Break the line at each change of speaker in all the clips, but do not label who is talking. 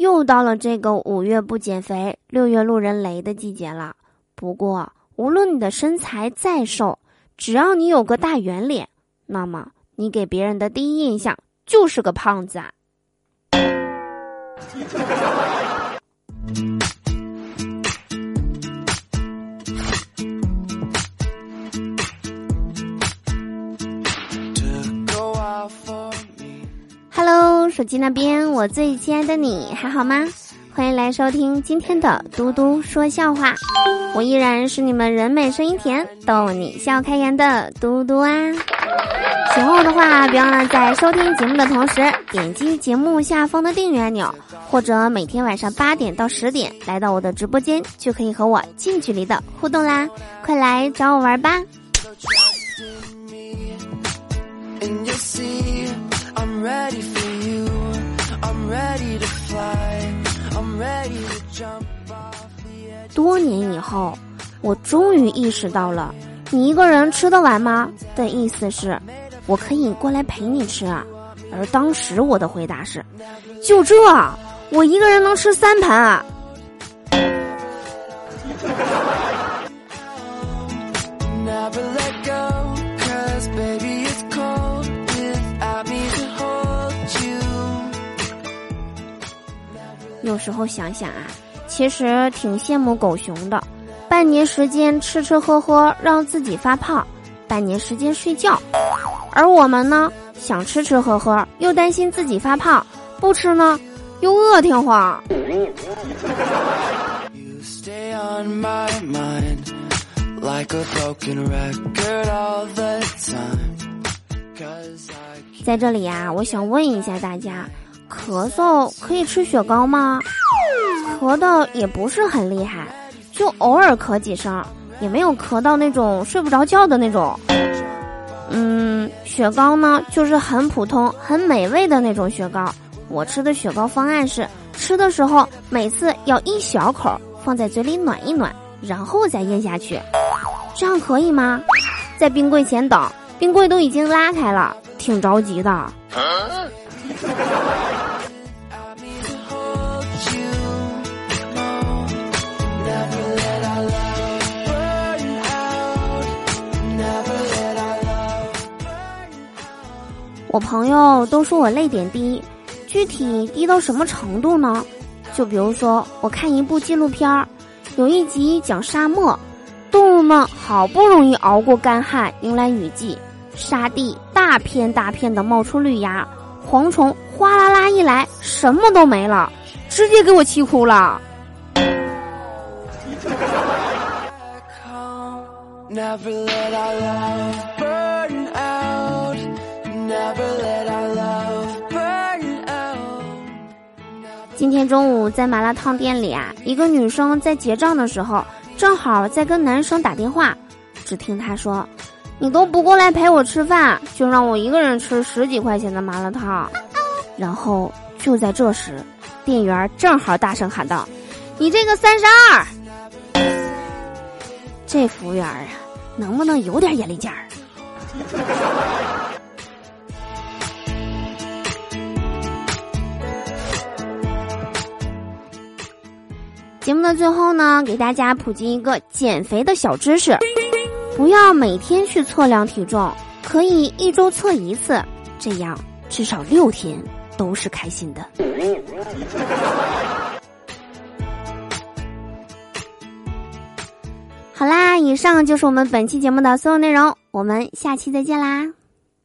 又到了这个五月不减肥，六月路人雷的季节了。不过，无论你的身材再瘦，只要你有个大圆脸，那么你给别人的第一印象就是个胖子啊。手机那边，我最亲爱的你还好吗？欢迎来收听今天的嘟嘟说笑话，我依然是你们人美声音甜、逗你笑开颜的嘟嘟啊！喜欢我的话，别忘了在收听节目的同时点击节目下方的订阅按钮，或者每天晚上八点到十点来到我的直播间，就可以和我近距离的互动啦！快来找我玩吧！多年以后，我终于意识到了，你一个人吃得完吗？的意思是，我可以过来陪你吃啊。而当时我的回答是，就这，我一个人能吃三盘啊。有时候想想啊，其实挺羡慕狗熊的，半年时间吃吃喝喝让自己发胖，半年时间睡觉，而我们呢，想吃吃喝喝又担心自己发胖，不吃呢又饿挺慌。在这里呀，我想问一下大家。咳嗽可以吃雪糕吗？咳的也不是很厉害，就偶尔咳几声，也没有咳到那种睡不着觉的那种。嗯，雪糕呢，就是很普通、很美味的那种雪糕。我吃的雪糕方案是，吃的时候每次要一小口放在嘴里暖一暖，然后再咽下去，这样可以吗？在冰柜前等，冰柜都已经拉开了，挺着急的。我朋友都说我泪点低，具体低到什么程度呢？就比如说，我看一部纪录片儿，有一集讲沙漠，动物们好不容易熬过干旱，迎来雨季，沙地大片大片的冒出绿芽，蝗虫哗啦啦一来，什么都没了，直接给我气哭了。今天中午在麻辣烫店里啊，一个女生在结账的时候，正好在跟男生打电话。只听她说：“你都不过来陪我吃饭，就让我一个人吃十几块钱的麻辣烫。”然后就在这时，店员正好大声喊道：“你这个三十二！”这服务员啊，能不能有点眼力劲儿？节目的最后呢，给大家普及一个减肥的小知识：不要每天去测量体重，可以一周测一次，这样至少六天都是开心的。好啦，以上就是我们本期节目的所有内容，我们下期再见啦！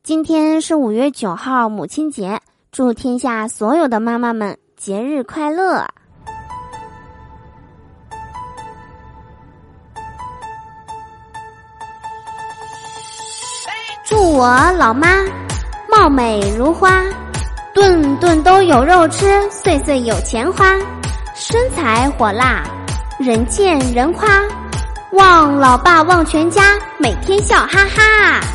今天是五月九号，母亲节，祝天下所有的妈妈们节日快乐！祝我老妈貌美如花，顿顿都有肉吃，岁岁有钱花，身材火辣，人见人夸，望老爸望全家，每天笑哈哈。